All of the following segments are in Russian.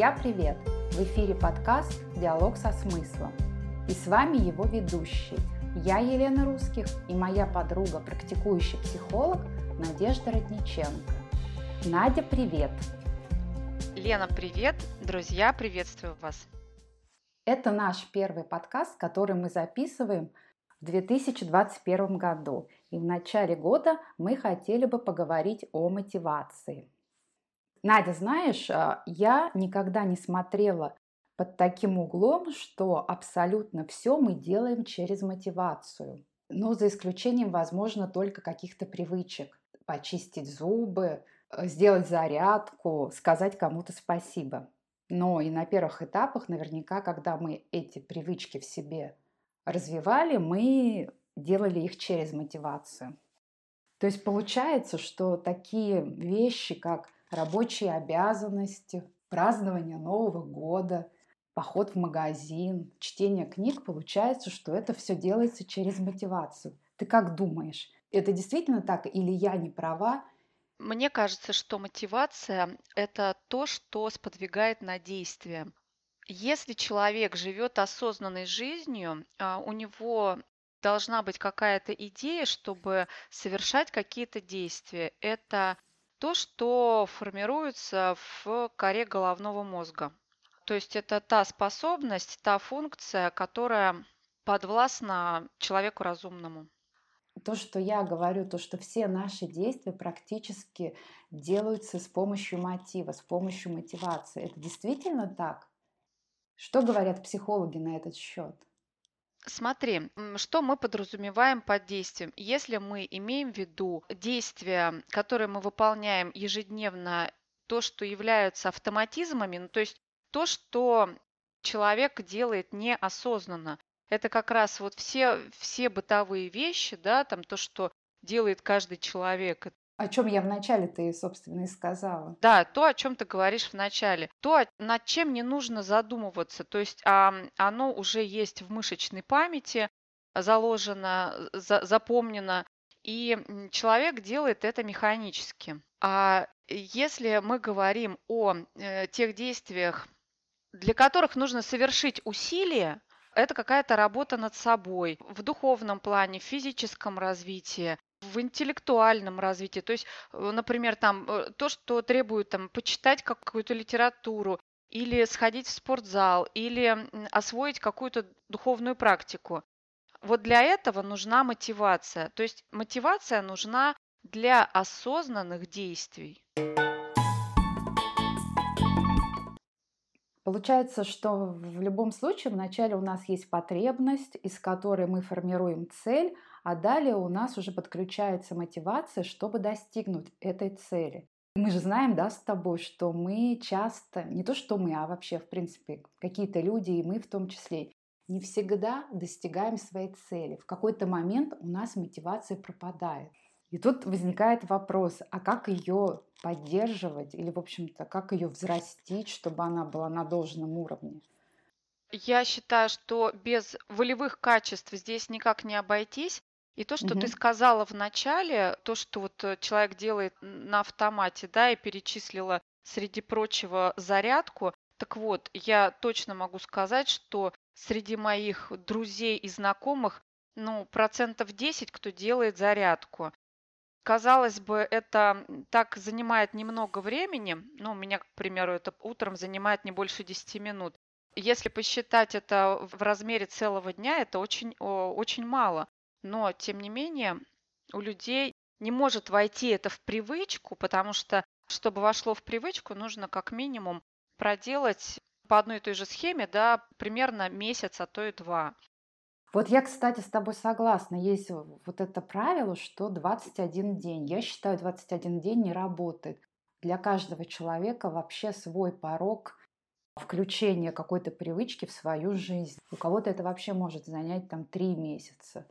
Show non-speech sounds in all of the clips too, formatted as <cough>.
Друзья, привет! В эфире подкаст «Диалог со смыслом». И с вами его ведущий. Я Елена Русских и моя подруга, практикующий психолог Надежда Родниченко. Надя, привет! Лена, привет! Друзья, приветствую вас! Это наш первый подкаст, который мы записываем в 2021 году. И в начале года мы хотели бы поговорить о мотивации. Надя, знаешь, а, я никогда не смотрела под таким углом, что абсолютно все мы делаем через мотивацию. Но за исключением, возможно, только каких-то привычек. Почистить зубы, э, сделать зарядку, сказать кому-то спасибо. Но и на первых этапах, наверняка, когда мы эти привычки в себе развивали, мы делали их через мотивацию. То есть получается, что такие вещи, как рабочие обязанности, празднование Нового года, поход в магазин, чтение книг, получается, что это все делается через мотивацию. Ты как думаешь, это действительно так или я не права? Мне кажется, что мотивация – это то, что сподвигает на действие. Если человек живет осознанной жизнью, а, у него должна быть какая-то идея, чтобы совершать какие-то действия. Это то, что формируется в коре головного мозга. То есть это та способность, та функция, которая подвластна человеку разумному. То, что я говорю, то, что все наши действия практически делаются с помощью мотива, с помощью мотивации. Это действительно так? Что говорят психологи на этот счет? Смотри, что мы подразумеваем под действием. Если мы имеем в виду действия, которые мы выполняем ежедневно, то, что являются автоматизмами, ну, то есть то, что человек делает неосознанно, это как раз вот все, все бытовые вещи, да, там то, что делает каждый человек, о чем я вначале ты, собственно, и сказала. Да, то, о чем ты говоришь в начале. То, над чем не нужно задумываться. То есть а, оно уже есть в мышечной памяти, заложено, за, запомнено, и человек делает это механически. А если мы говорим о э, тех действиях, для которых нужно совершить усилия, это какая-то работа над собой в духовном плане, в физическом развитии, в интеллектуальном развитии. То есть, э, например, там э, то, что требует там почитать какую-то литературу, или сходить в спортзал, или освоить какую-то духовную практику. Вот для этого нужна мотивация. То есть мотивация нужна для осознанных действий. Получается, что в любом случае вначале у нас есть потребность, из которой мы формируем цель, а далее у нас уже подключается мотивация, чтобы достигнуть этой цели. Мы же знаем, да, с тобой, что мы часто, не то что мы, а вообще, в принципе, какие-то люди, и мы в том числе, не всегда достигаем своей цели. В какой-то момент у нас мотивация пропадает. И тут возникает вопрос, а как ее поддерживать или, в общем-то, как ее взрастить, чтобы она была на должном уровне? Я считаю, что без волевых качеств здесь никак не обойтись. И то, что ты сказала в начале, то, что вот э, человек делает на автомате, да, и перечислила среди прочего зарядку, так вот, я точно могу сказать, что среди моих друзей и знакомых, ну, процентов 10, кто делает зарядку. Казалось бы, это так занимает немного времени. Ну, у меня, к примеру, это утром занимает не больше 10 минут. Если посчитать это в размере целого дня, это очень, очень мало. Но, тем не менее, у людей не может войти это в привычку, потому что, чтобы вошло в привычку, нужно как минимум проделать по одной и той же схеме, да, примерно месяц, а то и два. Вот я, кстати, с тобой согласна. Есть вот это правило, что 21 день. Я считаю, 21 день не работает. Для каждого человека вообще свой порог включения какой-то привычки в свою жизнь. У кого-то это вообще может занять там три месяца.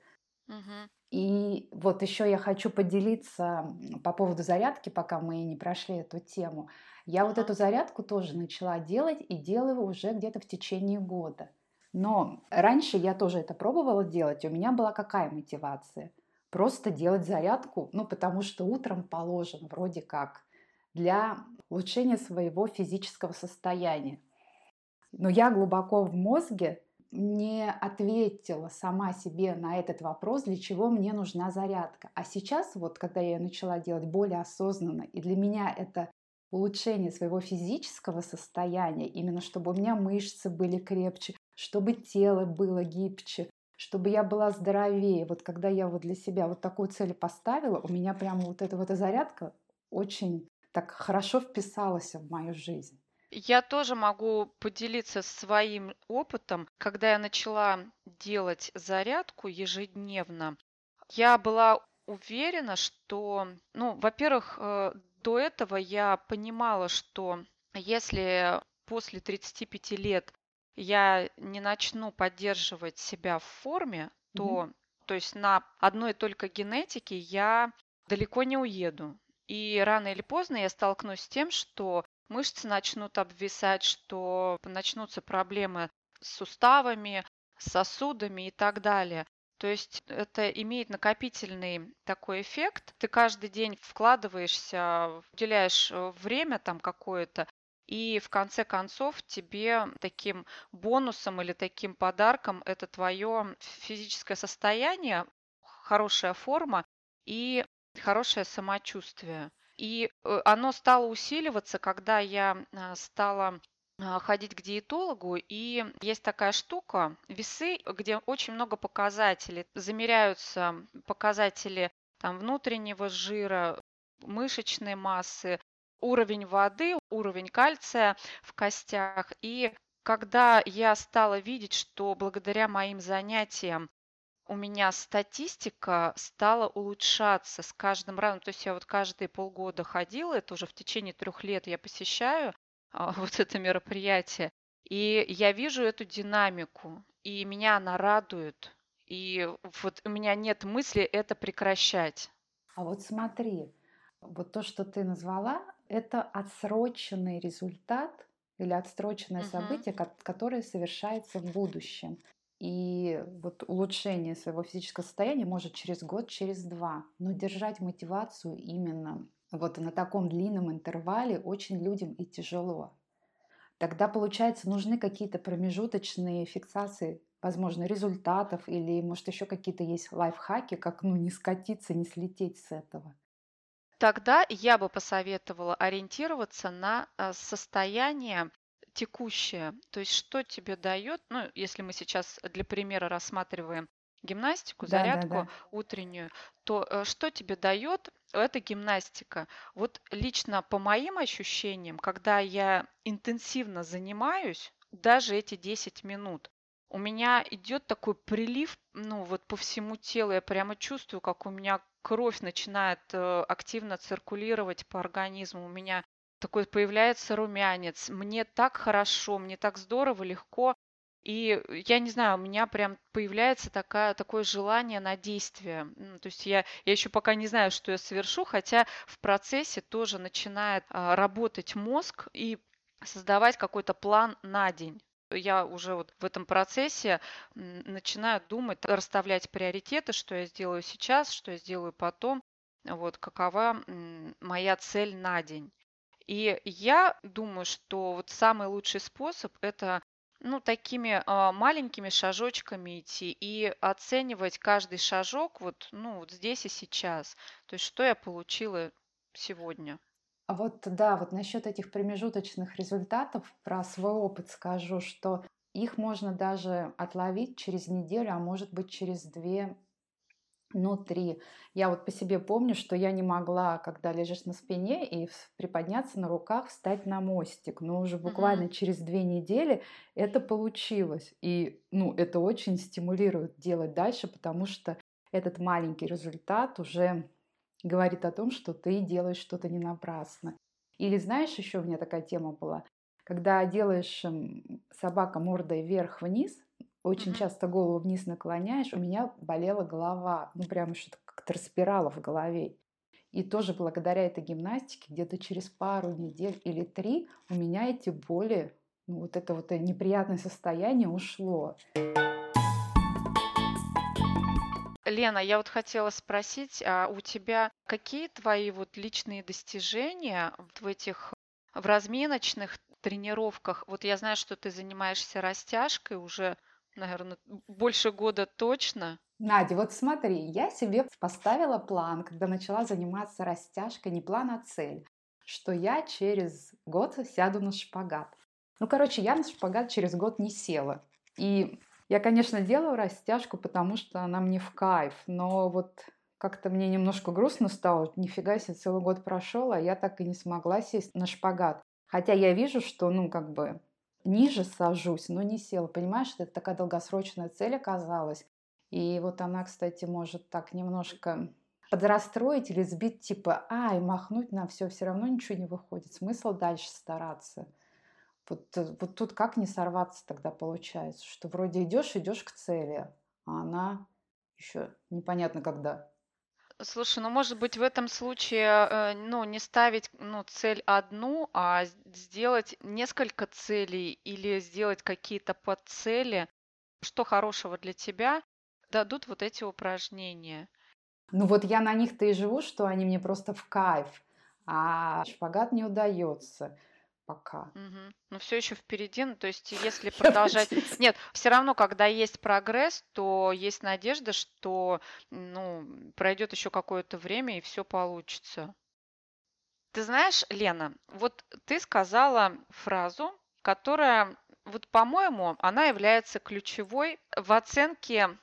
Угу. И вот еще я хочу поделиться по поводу зарядки, пока мы не прошли эту тему. Я вот эту зарядку тоже начала делать и делаю уже где-то в течение года. Но раньше я тоже это пробовала делать, у меня была какая мотивация? Просто делать зарядку, ну, потому что утром положено вроде как. для улучшения своего физического состояния. Но я глубоко в мозге не ответила сама себе на этот вопрос, для чего мне нужна зарядка. А сейчас, вот когда я начала делать более осознанно, и для меня это улучшение своего физического состояния, именно чтобы у меня мышцы были крепче, чтобы тело было гибче, чтобы я была здоровее. Вот когда я вот для себя вот такую цель поставила, у меня прямо вот эта вот зарядка очень так хорошо вписалась в мою жизнь. Я тоже могу поделиться своим опытом. Когда я начала делать зарядку ежедневно, я была уверена, что, ну, во-первых, э, до этого я понимала, что если после 35 лет я не начну поддерживать себя в форме, то, mm-hmm. то есть на одной только генетике я далеко не уеду. И рано или поздно я столкнусь с тем, что мышцы начнут обвисать, что начнутся проблемы с суставами, сосудами и так далее. То есть это имеет накопительный такой эффект. Ты каждый день вкладываешься, уделяешь э, время там какое-то, и в конце концов тебе таким бонусом или таким подарком это твое физическое состояние, хорошая форма и хорошее самочувствие. И э, оно стало усиливаться, когда я а, стала а, ходить к диетологу, и есть такая штука, весы, где очень много показателей. Замеряются показатели там, внутреннего жира, мышечной массы, уровень воды, уровень кальция в костях. И когда я стала видеть, что благодаря моим занятиям у меня статистика стала улучшаться с каждым разом. То есть я вот каждые полгода ходила, это уже в течение трех лет я посещаю а, <laughs> вот это мероприятие. И я вижу эту динамику, и меня она радует. И вот у меня нет мысли это прекращать. А вот смотри, вот то, что ты назвала, это отсроченный результат или отсроченное угу. событие, которое совершается в будущем. И вот улучшение своего физического состояния может через год, через два. Но держать мотивацию именно вот на таком длинном интервале очень людям и тяжело. Тогда, получается, нужны какие-то промежуточные фиксации, возможно, результатов или, может, еще какие-то есть лайфхаки, как ну, не скатиться, не слететь с этого. Тогда я бы посоветовала ориентироваться на э, состояние текущее, то есть что тебе дает, ну, если мы сейчас для примера рассматриваем гимнастику, Да, да, зарядку да. утреннюю, то э, что тебе дает эта гимнастика? Вот лично по моим ощущениям, когда я интенсивно занимаюсь, даже эти 10 минут, у меня идет такой прилив, ну вот по всему телу, я прямо чувствую, как у меня кровь начинает э, активно циркулировать по организму, у меня такой появляется румянец. Мне так хорошо, мне так здорово, легко. И я не знаю, у меня прям появляется такая, такое желание на действие. То есть я, я еще пока не знаю, что я совершу, хотя в процессе тоже начинает а, работать мозг и создавать какой-то план на день. Я уже вот в этом процессе начинаю думать, расставлять приоритеты, что я сделаю сейчас, что я сделаю потом, вот какова моя цель на день. И я думаю, что вот самый лучший способ это ну, такими а, маленькими шажочками идти и оценивать каждый шажок вот, ну, вот здесь и сейчас. То есть, что я получила сегодня. А вот да, вот насчет этих промежуточных результатов про свой опыт скажу, что их можно даже отловить через неделю, а может быть через две внутри. Я вот по себе помню, что я не могла, когда лежишь на спине и приподняться на руках, встать на мостик. Но уже буквально mm-hmm. через две недели это получилось. И ну, это очень стимулирует делать дальше, потому что этот маленький результат уже говорит о том, что ты делаешь что-то не напрасно. Или знаешь, еще у меня такая тема была, когда делаешь собака мордой вверх-вниз, очень часто голову вниз наклоняешь, у меня болела голова, ну прямо что-то как-то распирало в голове. И тоже благодаря этой гимнастике где-то через пару недель или три у меня эти боли, ну, вот это вот неприятное состояние ушло. Лена, я вот хотела спросить, а у тебя какие твои вот личные достижения в этих в разминочных тренировках? Вот я знаю, что ты занимаешься растяжкой уже, наверное, больше года точно. Надя, вот смотри, я себе поставила план, когда начала заниматься растяжкой, не план, а цель, что я через год сяду на шпагат. Ну, короче, я на шпагат через год не села. И я, конечно, делаю растяжку, потому что она мне в кайф, но вот как-то мне немножко грустно стало. Нифига себе, целый год прошел, а я так и не смогла сесть на шпагат. Хотя я вижу, что, ну, как бы ниже сажусь, но не села. Понимаешь, это такая долгосрочная цель оказалась. И вот она, кстати, может так немножко подрастроить или сбить, типа, а, и махнуть на все, все равно ничего не выходит. Смысл дальше стараться. Вот, э, вот тут как не сорваться тогда получается, что вроде идешь, идешь к цели, а она еще непонятно когда. Слушай, ну может быть в этом случае, э, ну не ставить, ну цель одну, а сделать несколько целей или сделать какие-то подцели. Что хорошего для тебя дадут вот эти упражнения? Ну вот я на них-то и живу, что они мне просто в кайф, а шпагат не удается пока. Мгм. Ну, все еще впереди. Ну, то есть, если <laughs> продолжать... Нет, все равно, когда есть прогресс, то есть надежда, что, ну, пройдет еще какое-то время и все получится. Ты знаешь, Лена, вот ты сказала фразу, которая, вот, по-моему, она является ключевой в оценке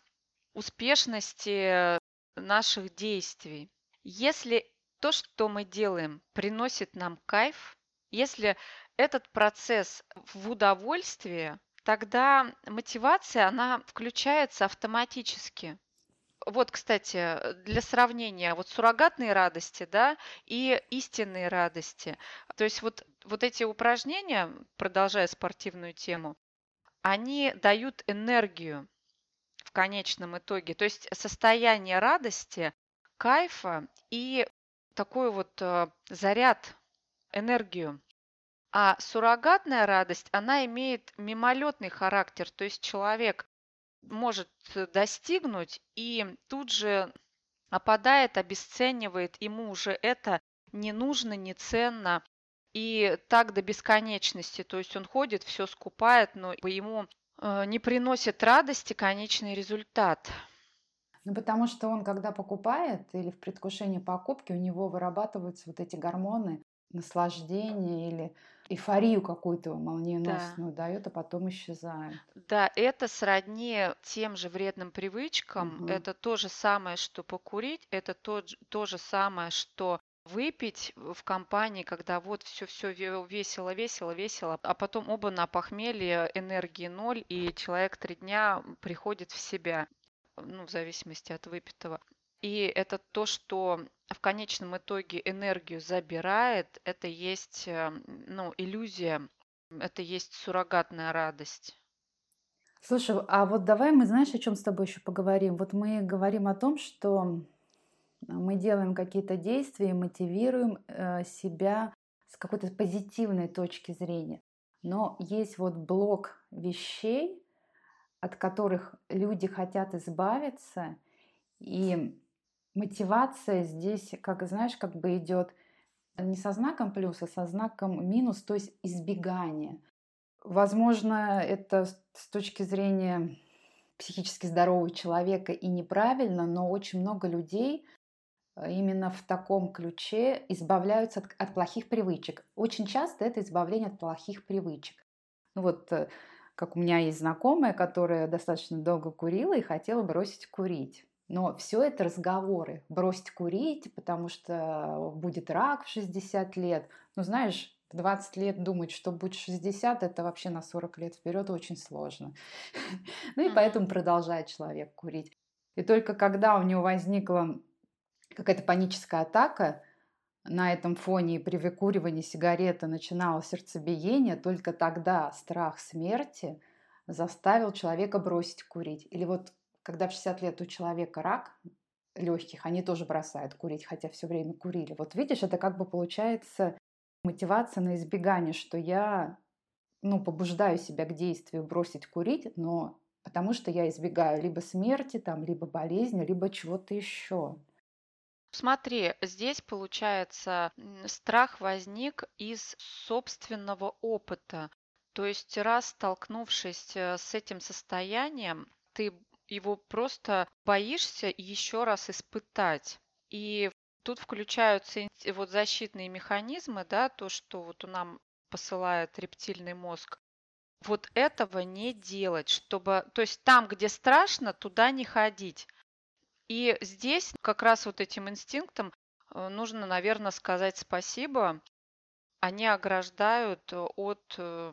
успешности наших действий. Если то, что мы делаем, приносит нам кайф, если этот процесс в удовольствии, тогда мотивация, она включается автоматически. Вот, кстати, для сравнения, вот суррогатные радости, да, и истинные радости. То есть вот, вот эти упражнения, продолжая спортивную тему, они дают энергию в конечном итоге. То есть состояние радости, кайфа и такой вот э, заряд, энергию. А суррогатная радость, она имеет мимолетный характер, то есть человек может достигнуть и тут же опадает, обесценивает, ему уже это не нужно, не ценно. И так до бесконечности. То есть он ходит, все скупает, но ему э, не приносит радости конечный результат. Ну, потому что он, когда покупает или в предвкушении покупки, у него вырабатываются вот эти гормоны наслаждения или эйфорию какую-то молниеносную да. дает, а потом исчезает. Да, это сродни тем же вредным привычкам. Угу. Это то же самое, что покурить, это то, то же самое, что выпить в компании, когда вот все все весело, весело, весело, а потом оба на похмелье, энергии ноль, и человек три дня приходит в себя, ну, в зависимости от выпитого. И это то, что в конечном итоге энергию забирает, это есть э, ну, иллюзия, это есть суррогатная радость. Слушай, а вот давай мы, знаешь, о чем с тобой еще поговорим? Вот мы говорим о том, что мы делаем какие-то действия, мотивируем э, себя с какой-то позитивной точки зрения. Но есть вот блок вещей, от которых люди хотят избавиться, и мотивация здесь, как знаешь, как бы идет не со знаком плюс, а со знаком минус, то есть избегание. Возможно, это с точки зрения психически здорового человека и неправильно, но очень много людей э, именно в таком ключе избавляются от, от плохих привычек. Очень часто это избавление от плохих привычек. Ну вот, э, как у меня есть знакомая, которая достаточно долго курила и хотела бросить курить. Но все это разговоры. Бросить курить, потому что будет рак в 60 лет. Ну, знаешь, в 20 лет думать, что будет 60, это вообще на 40 лет вперед очень сложно. <laughs> Ну и поэтому продолжает человек курить. И только когда у него возникла какая-то паническая атака, на этом фоне при выкуривании сигареты начинало сердцебиение, только тогда страх смерти заставил человека бросить курить. Или вот когда в 60 лет у человека рак легких, они тоже бросают курить, хотя все время курили. Вот видишь, это как бы получается мотивация на избегание, что я ну, побуждаю себя к действию бросить курить, но потому что я избегаю либо смерти, там, либо болезни, либо чего-то еще. Смотри, здесь получается страх возник из собственного опыта. То есть раз столкнувшись э, с этим состоянием, ты его просто боишься еще раз испытать. И тут включаются вот защитные механизмы, да, то, что вот у нам посылает рептильный мозг. Вот этого не делать, чтобы, то есть там, где страшно, туда не ходить. И здесь как раз вот этим инстинктам э, нужно, наверное, сказать спасибо. Они ограждают от э,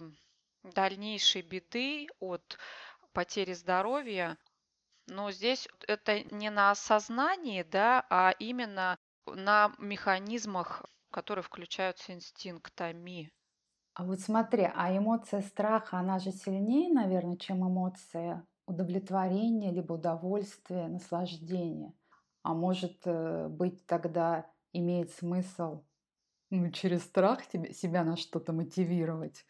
дальнейшей беды, от потери здоровья. Но здесь это не на осознании, да, а именно на механизмах, которые включаются инстинктами. А вот смотри, а эмоция страха, она же сильнее, наверное, чем эмоция удовлетворение, либо удовольствие, наслаждение. А может э, быть тогда имеет смысл ну, через страх тебе, себя на что-то мотивировать?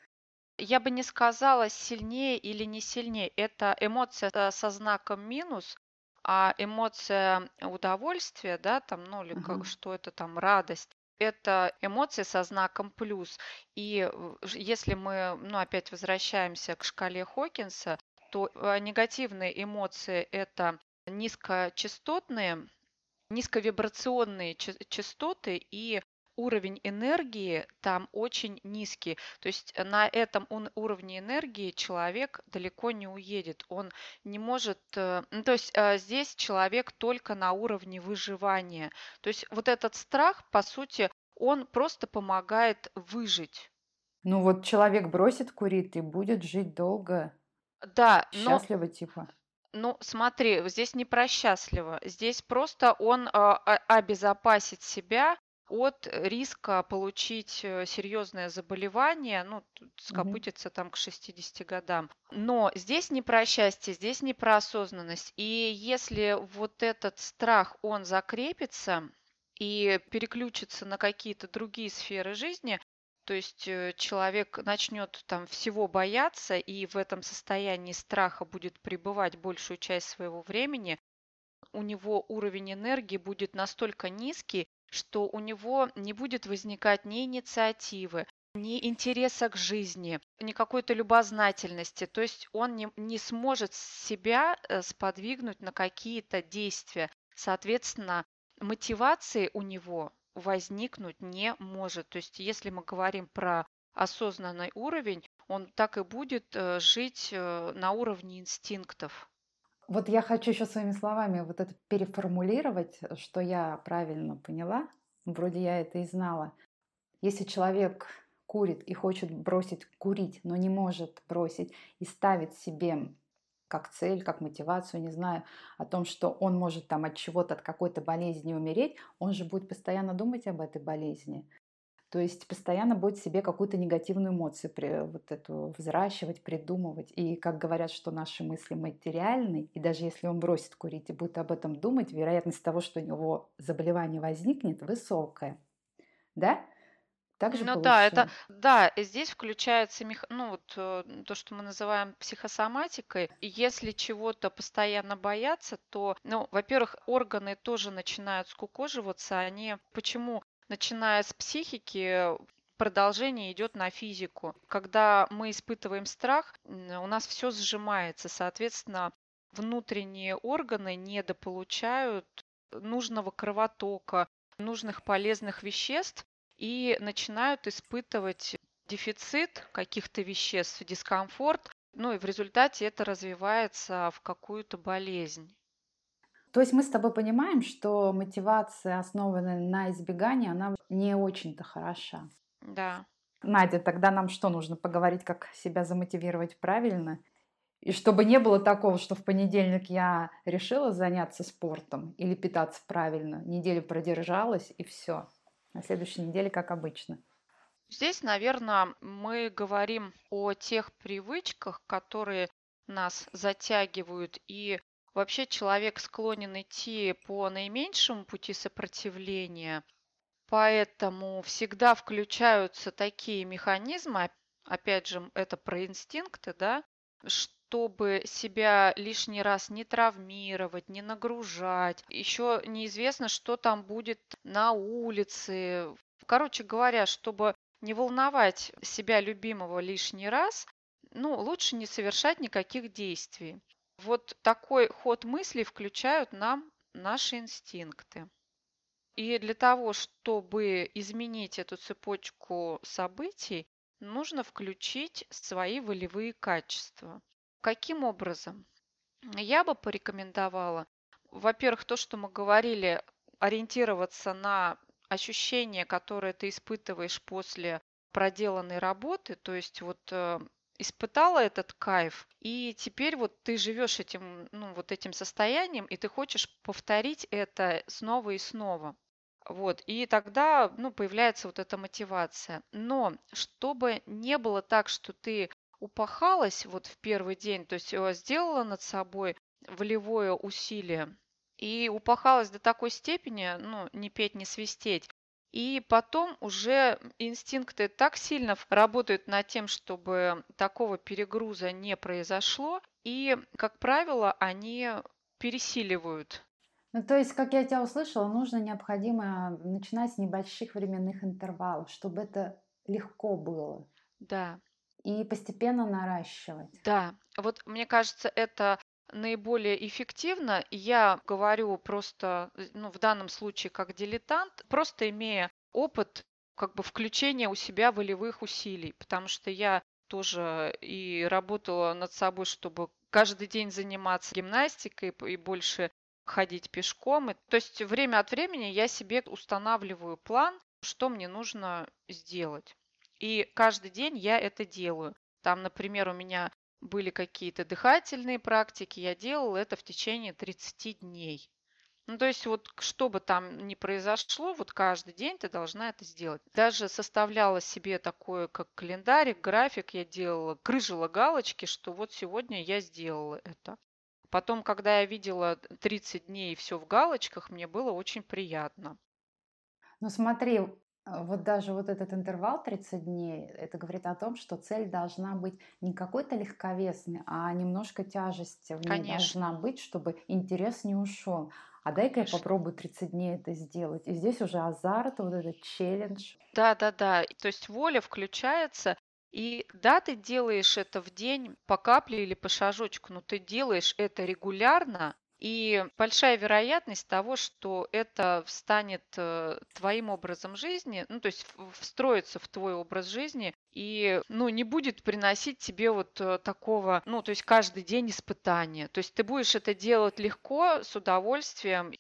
Я бы не сказала сильнее или не сильнее. Это эмоция э, со знаком минус, а эмоция удовольствия, да, там, ну или как, что это там, радость, это эмоции со знаком плюс. И если мы, ну, опять возвращаемся к шкале Хокинса, то а, негативные эмоции – это низкочастотные, низковибрационные частоты и уровень энергии там очень низкий. То есть на этом уровне энергии человек далеко не уедет. Он не может... Э, ну, то есть а, здесь человек только на уровне выживания. То есть вот этот страх, по сути, он просто помогает выжить. Ну вот человек бросит курить и будет жить долго. Да, но Счастливо типа. ну смотри, здесь не про счастливо. Здесь просто он а, обезопасит себя от риска получить э, серьезное заболевание, ну, Мгм. там к 60 годам. Но здесь не про счастье, здесь не про осознанность. И если вот этот страх, он закрепится и переключится на какие-то другие сферы жизни, то есть э, человек начнет там всего бояться и в этом состоянии страха будет пребывать большую часть своего времени, у него уровень энергии будет настолько низкий, что у него не будет возникать ни инициативы, ни интереса к жизни, ни какой-то любознательности. То есть он не, не сможет себя э, сподвигнуть на какие-то действия. Соответственно, мотивации у него возникнуть не может. То есть если мы говорим про осознанный уровень, он так и будет э, жить э, на уровне инстинктов. Вот я хочу еще своими словами вот это переформулировать, что я правильно поняла. Вроде я это и знала. Если человек курит и хочет бросить курить, но не может бросить и ставит себе как цель, как мотивацию, не знаю, о том, что он может там от чего-то, от какой-то болезни умереть, он же будет постоянно думать об этой болезни. То есть постоянно будет себе какую-то негативную эмоцию при, вот эту взращивать, придумывать. И как говорят, что наши мысли материальны, и даже если он бросит курить и будет об этом думать, вероятность того, что у него заболевание возникнет, высокая. Да? Также Ну да, это да, здесь включается мех... ну вот э, то, что мы называем психосоматикой. Если чего-то постоянно бояться, то, ну, во-первых, органы тоже начинают скукоживаться. Они почему, начиная с психики, продолжение идет на физику. Когда мы испытываем страх, у нас все сжимается, соответственно, внутренние органы недополучают нужного кровотока, нужных полезных веществ, и начинают испытывать дефицит каких-то веществ, дискомфорт, ну и в результате это развивается в какую-то болезнь. То есть мы с тобой понимаем, что мотивация, основанная на избегании, она не очень-то хороша. Да. Надя, тогда нам что нужно поговорить, как себя замотивировать правильно? И чтобы не было такого, что в понедельник я решила заняться спортом или питаться правильно, неделю продержалась и все. На следующей неделе, как обычно. Здесь, наверное, мы говорим о тех привычках, которые нас затягивают, и вообще человек склонен идти по наименьшему пути сопротивления, поэтому всегда включаются такие механизмы, опять же, это про инстинкты, да, чтобы себя лишний раз не травмировать, не нагружать. Еще неизвестно, что там будет на улице. Короче говоря, чтобы не волновать себя любимого лишний раз, ну, лучше не совершать никаких действий. Вот такой ход мыслей включают нам наши инстинкты. И для того, чтобы изменить эту цепочку событий, нужно включить свои волевые качества. Каким образом? Я бы порекомендовала, во-первых, то, что мы говорили, ориентироваться на ощущения, которые ты испытываешь после проделанной работы, то есть вот э, испытала этот кайф, и теперь вот ты живешь этим, ну, вот этим состоянием, и ты хочешь повторить это снова и снова. Вот, и тогда, ну, появляется вот эта мотивация. Но чтобы не было так, что ты упахалась вот в первый день, то есть э, сделала над собой волевое усилие и упахалась до такой степени, ну, не петь, не свистеть, и потом уже инстинкты так сильно работают над тем, чтобы такого перегруза не произошло, и, как правило, они пересиливают. Ну, то есть, как я тебя услышала, нужно необходимо начинать с небольших временных интервалов, чтобы это легко было. Да. И постепенно наращивать. Да. Вот мне кажется, это наиболее эффективно. Я говорю просто, э, ну, в данном случае как дилетант, просто имея опыт как бы включения у себя волевых усилий, потому что я тоже и работала над собой, чтобы каждый день заниматься гимнастикой и больше ходить пешком. И, то есть время от времени я себе устанавливаю план, что мне нужно сделать. И каждый день я это делаю. Там, например, у меня были какие-то дыхательные практики, я делала это в течение 30 дней. Ну, то есть вот что бы там ни произошло, вот каждый день ты должна это сделать. Даже составляла себе такое, как календарик, график я делала, крыжила галочки, что вот сегодня я сделала это. Потом, когда я видела 30 дней все в галочках, мне было очень приятно. Ну смотри, вот даже вот этот интервал 30 дней, это говорит о том, что цель должна быть не какой-то легковесной, а немножко тяжести в ней Конечно. должна быть, чтобы интерес не ушел. А дай-ка я попробую 30 дней это сделать. И здесь уже азарт, вот этот челлендж. Да, да, да. То есть воля включается, и да, ты делаешь это в день по капле или по шажочку, но ты делаешь это регулярно, и большая вероятность того, что это станет э, твоим образом жизни, ну, то есть встроится в твой образ жизни и, ну, не будет приносить тебе вот э, такого, ну, то есть каждый день испытания. То есть ты будешь это делать легко, с удовольствием,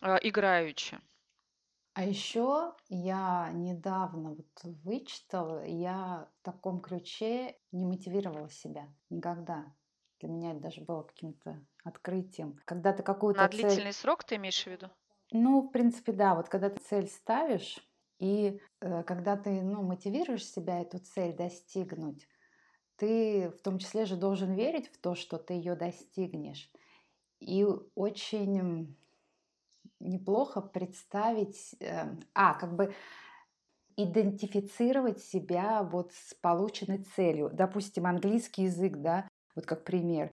э, играючи. А еще я недавно вот вычитала, я в таком ключе не мотивировала себя никогда. Для меня это даже было каким-то открытием. Когда ты какую-то На длительный цель... срок ты имеешь в виду? Ну, в принципе, да. Вот когда ты цель ставишь, и э, когда ты ну, мотивируешь себя эту цель достигнуть, ты в том числе же должен верить в то, что ты ее достигнешь. И очень неплохо представить, э, а, как бы идентифицировать себя вот с полученной целью. Допустим, английский язык, да, вот как пример.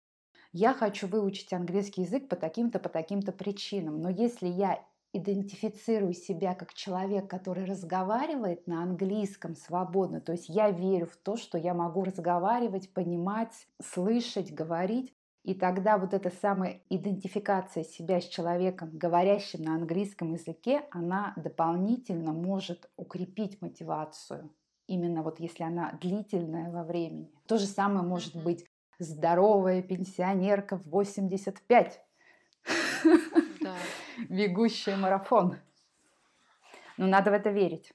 Я хочу выучить английский язык по таким-то, по таким-то причинам. Но если я идентифицирую себя как человек, который разговаривает на английском свободно, то есть я верю в то, что я могу разговаривать, понимать, слышать, говорить, и тогда вот эта самая идентификация себя с человеком, говорящим на английском языке, она дополнительно может укрепить мотивацию. Именно вот если она длительная во времени. То же самое может быть здоровая пенсионерка в 85, да. <laughs> бегущая марафон. Но ну, надо в это верить.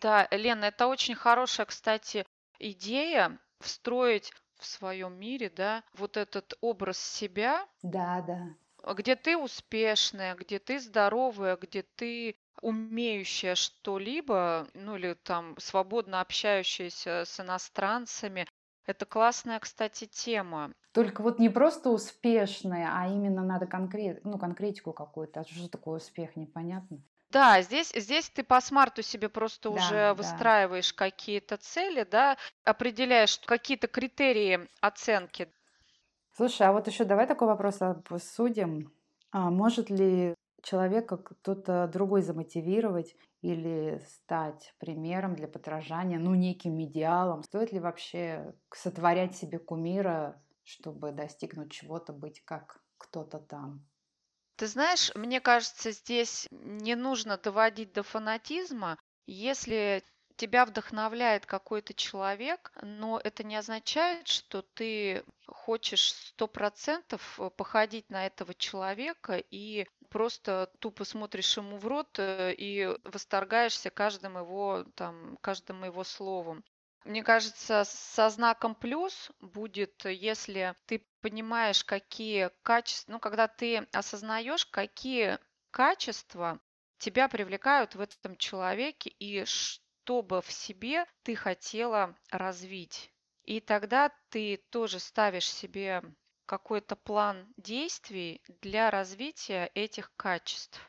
Да, Лена, это очень хорошая, кстати, идея встроить в своем мире, да, вот этот образ себя. Да, да. Где ты успешная, где ты здоровая, где ты умеющая что-либо, ну или там свободно общающаяся с иностранцами, это классная, кстати, тема. Только вот не просто успешная, а именно надо конкрет, ну, конкретику какую-то. А что такое успех, непонятно. Да, здесь, здесь ты по смарту себе просто да, уже да. выстраиваешь какие-то цели, да, определяешь какие-то критерии оценки. Слушай, а вот еще давай такой вопрос обсудим. А может ли человека кто-то другой замотивировать или стать примером для подражания, ну, неким идеалом? Стоит ли вообще сотворять себе кумира, чтобы достигнуть чего-то, быть как кто-то там? Ты знаешь, мне кажется, здесь не нужно доводить до фанатизма. Если тебя вдохновляет какой-то человек, но это не означает, что ты хочешь сто процентов э, походить на этого человека и просто тупо смотришь ему в рот э, и восторгаешься каждым его, там, каждым его словом. Мне кажется, со знаком плюс будет, если ты понимаешь, какие качества, ну, когда ты осознаешь, какие качества тебя привлекают в этом человеке и что бы в себе ты хотела развить. И тогда ты тоже ставишь себе какой-то план действий для развития этих качеств.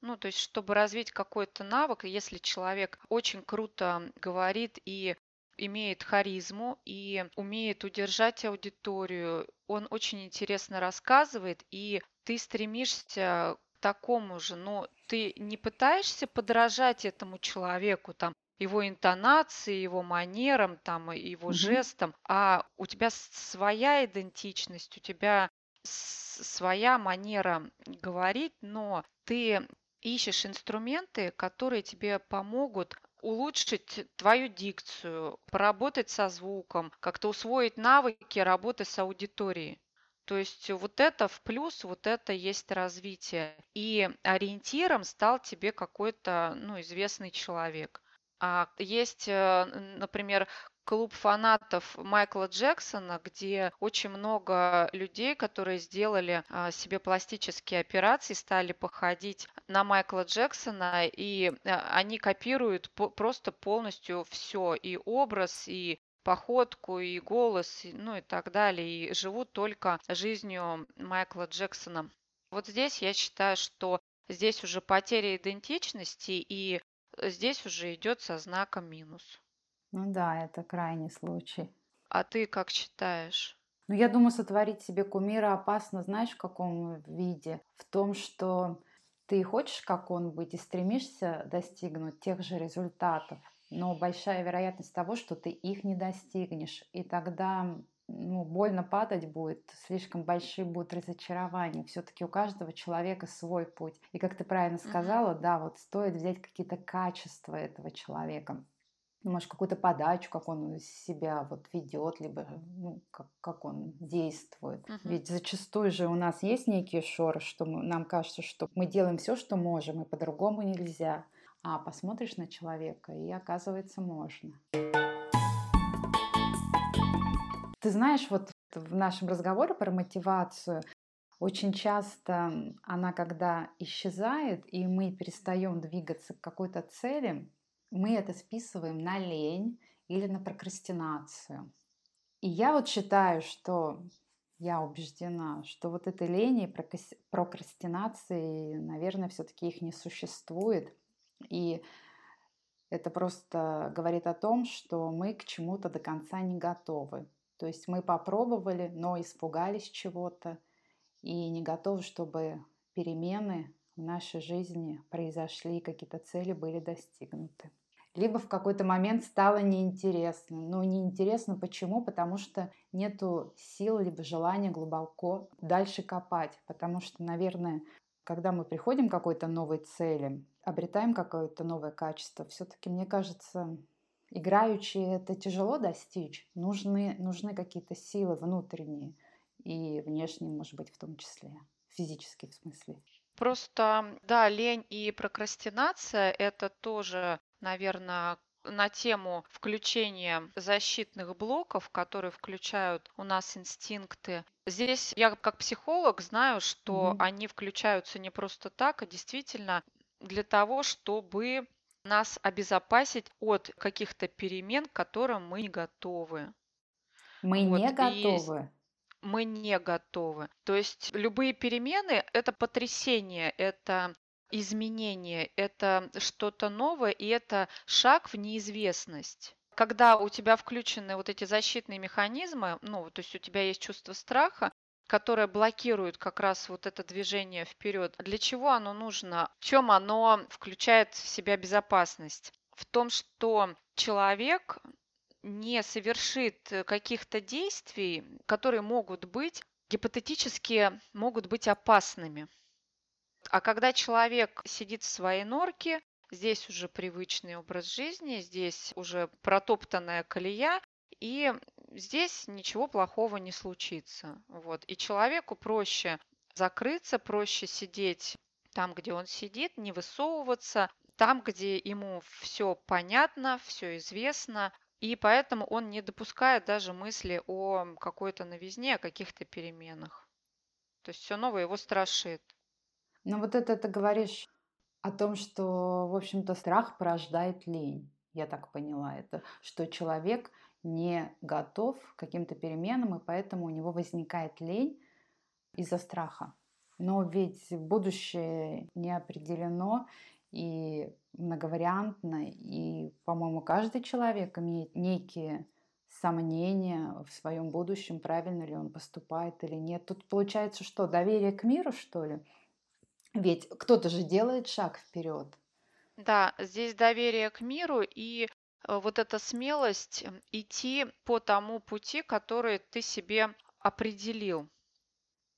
Ну, то есть, чтобы развить какой-то навык, если человек очень круто говорит и имеет харизму и умеет удержать аудиторию. Он очень интересно рассказывает, и ты стремишься к такому же, но ты не пытаешься подражать этому человеку, там, его интонации, его манерам, там, его угу. жестам, а у тебя своя идентичность, у тебя своя манера говорить, но ты ищешь инструменты, которые тебе помогут улучшить твою дикцию, поработать со звуком, как-то усвоить навыки работы с аудиторией. То есть вот это в плюс, вот это есть развитие. И ориентиром стал тебе какой-то ну, известный человек. А есть, э, например, клуб фанатов Майкла Джексона, где очень много людей, которые сделали а, себе пластические операции, стали походить на Майкла Джексона, и а, они копируют просто полностью все, и образ, и походку, и голос, ну и так далее, и живут только жизнью Майкла Джексона. Вот здесь я считаю, что здесь уже потеря идентичности, и здесь уже идет со знаком минус. Ну да, это крайний случай. А ты как считаешь? Ну, я думаю, сотворить себе кумира опасно, знаешь, в каком виде? В том, что ты хочешь, как он быть, и стремишься достигнуть тех же результатов, но большая вероятность того, что ты их не достигнешь. И тогда ну, больно падать будет, слишком большие будут разочарования. Все-таки у каждого человека свой путь. И как ты правильно сказала, mm-hmm. да, вот стоит взять какие-то качества этого человека может, какую-то подачу, как он себя вот ведет, либо ну, как, как он действует. Uh-huh. Ведь зачастую же у нас есть некие шоры, что мы, нам кажется, что мы делаем все, что можем, и по-другому нельзя. А посмотришь на человека, и оказывается можно. Ты знаешь, вот в нашем разговоре про мотивацию очень часто она, когда исчезает, и мы перестаем двигаться к какой-то цели, мы это списываем на лень или на прокрастинацию. И я вот считаю, что я убеждена, что вот этой лени и прокрастинации, наверное, все-таки их не существует. И это просто говорит о том, что мы к чему-то до конца не готовы. То есть мы попробовали, но испугались чего-то и не готовы, чтобы перемены в нашей жизни произошли, какие-то цели были достигнуты либо в какой-то момент стало неинтересно. Но неинтересно почему? Потому что нету сил либо желания глубоко дальше копать. Потому что, наверное, когда мы приходим к какой-то новой цели, обретаем какое-то новое качество, все-таки, мне кажется, играючи это тяжело достичь. Нужны, нужны какие-то силы внутренние и внешние, может быть, в том числе, физические в смысле. Просто, да, лень и прокрастинация– это тоже наверное, на тему включения защитных блоков, которые включают у нас инстинкты. Здесь я как психолог знаю, что mm-hmm. они включаются не просто так, а действительно для того, чтобы нас обезопасить от каких-то перемен, к которым мы не готовы. Мы вот. не готовы. Мы не готовы. То есть любые перемены – это потрясение, это изменение, это что-то новое, и это шаг в неизвестность. Когда у тебя включены вот эти защитные механизмы, ну, то есть у тебя есть чувство страха, которое блокирует как раз вот это движение вперед. Для чего оно нужно? В чем оно включает в себя безопасность? В том, что человек не совершит каких-то действий, которые могут быть гипотетически могут быть опасными. А когда человек сидит в своей норке, здесь уже привычный образ жизни, здесь уже протоптанная колея, и здесь ничего плохого не случится. Вот. И человеку проще закрыться, проще сидеть там, где он сидит, не высовываться, там, где ему все понятно, все известно, и поэтому он не допускает даже мысли о какой-то новизне, о каких-то переменах. То есть все новое его страшит. Ну вот это ты говоришь о том, что, в общем-то, страх порождает лень. Я так поняла это, что человек не готов к каким-то переменам, и поэтому у него возникает лень из-за страха. Но ведь будущее не определено и многовариантно, и, по-моему, каждый человек имеет некие сомнения в своем будущем, правильно ли он поступает или нет. Тут получается что, доверие к миру, что ли? Ведь кто-то же делает шаг вперед. Да, здесь доверие к миру и вот эта смелость идти по тому пути, который ты себе определил.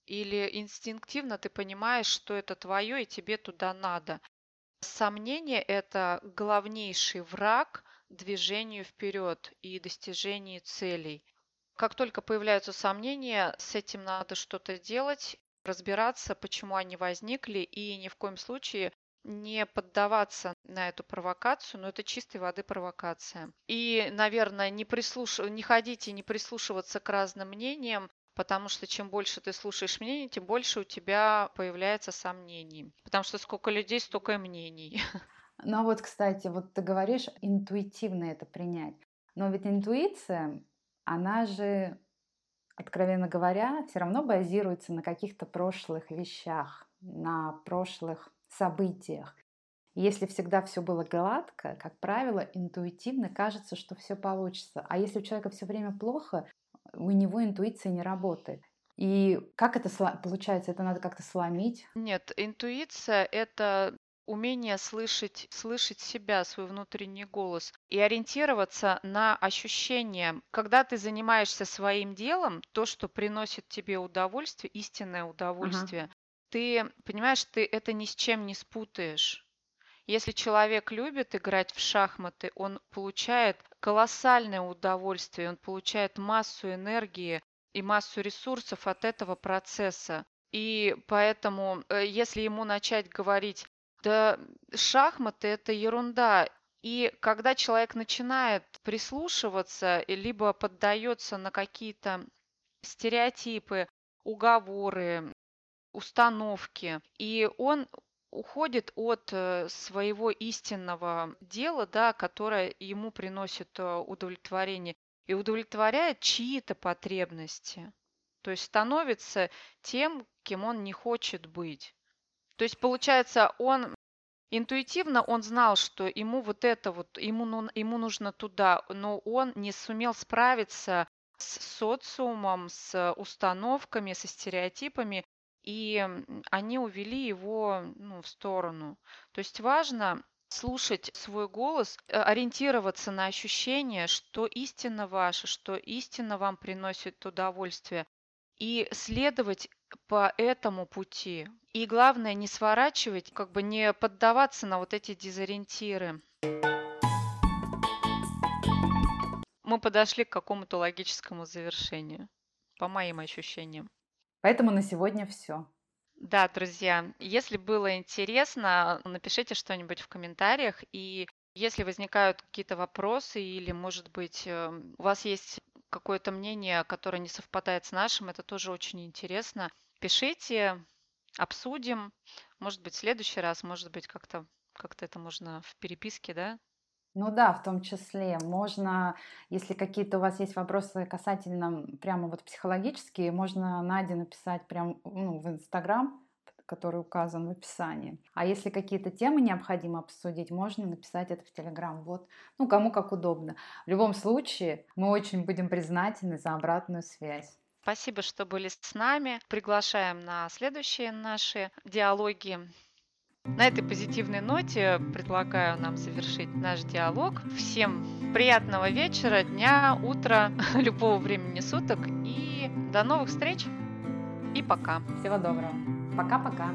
Или инстинктивно ты понимаешь, что это твое и тебе туда надо. Сомнение– это главнейший враг движению вперед и достижению целей. Как только появляются сомнения, с этим надо что-то делать, разбираться, почему они возникли, и ни в коем случае не поддаваться на эту провокацию, но это чистой воды провокация. И, наверное, не, прислуш... не ходить и не прислушиваться к разным мнениям, потому что чем больше ты слушаешь мнений, тем больше у тебя появляется сомнений. Потому что сколько людей, столько и мнений. <laughs> Ну а вот, кстати, вот ты говоришь интуитивно это принять. Но ведь интуиция, она же откровенно говоря, все равно базируется на каких-то прошлых вещах, на прошлых событиях. Если всегда все было гладко, как правило, интуитивно кажется, что все получится. А если у человека все время плохо, у него интуиция не работает. И как это получается? Это надо как-то сломить? Нет, интуиция – это умение слышать, слышать себя, свой внутренний голос и ориентироваться на ощущения. Когда ты занимаешься своим делом, то, что приносит тебе удовольствие, истинное удовольствие. Ты понимаешь, ты это ни с чем не спутаешь. Если человек любит играть в шахматы, он получает колоссальное удовольствие, он получает массу энергии и массу ресурсов от этого процесса. И поэтому, э, если ему начать говорить, да шахматы это ерунда. И когда человек начинает прислушиваться, либо поддается на какие-то стереотипы, уговоры, установки, и он уходит от э, своего истинного дела, да, которое ему приносит э, удовлетворение, и удовлетворяет чьи-то потребности. То есть становится тем, кем он не хочет быть. То есть, получается, он интуитивно он знал, что ему вот это вот, ему, ему нужно туда, но он не сумел справиться с социумом, с установками, со стереотипами, и они увели его ну, в сторону. То есть важно слушать свой голос, э, ориентироваться на ощущение, что истинно ваше, что истинно вам приносит удовольствие, и следовать по этому пути. И главное, не сворачивать, как бы не поддаваться на вот эти дезориентиры. Мы подошли к какому-то логическому завершению, по моим ощущениям. Поэтому на сегодня все. Да, друзья, если было интересно, напишите что-нибудь в комментариях. И если возникают какие-то вопросы или, может быть, эм, у вас есть какое-то мнение, которое не совпадает с нашим, это тоже очень интересно. Пишите, обсудим. Может быть, в следующий раз, может быть, как-то как-то это можно в переписке, да? Ну да, в том числе. Можно, если какие-то у вас есть вопросы касательно прямо вот психологические, можно Наде написать прямо ну, в Инстаграм, который указан в описании. А если какие-то темы необходимо обсудить, можно написать это в Телеграм. Вот, ну, кому как удобно. В любом случае, мы очень будем признательны за обратную связь. Спасибо, что были с нами. Приглашаем на следующие наши диалоги. На этой позитивной ноте предлагаю нам завершить наш диалог. Всем приятного вечера, дня, утра, <laughs> любого времени суток и до новых встреч и пока. Всего доброго. Пока-пока.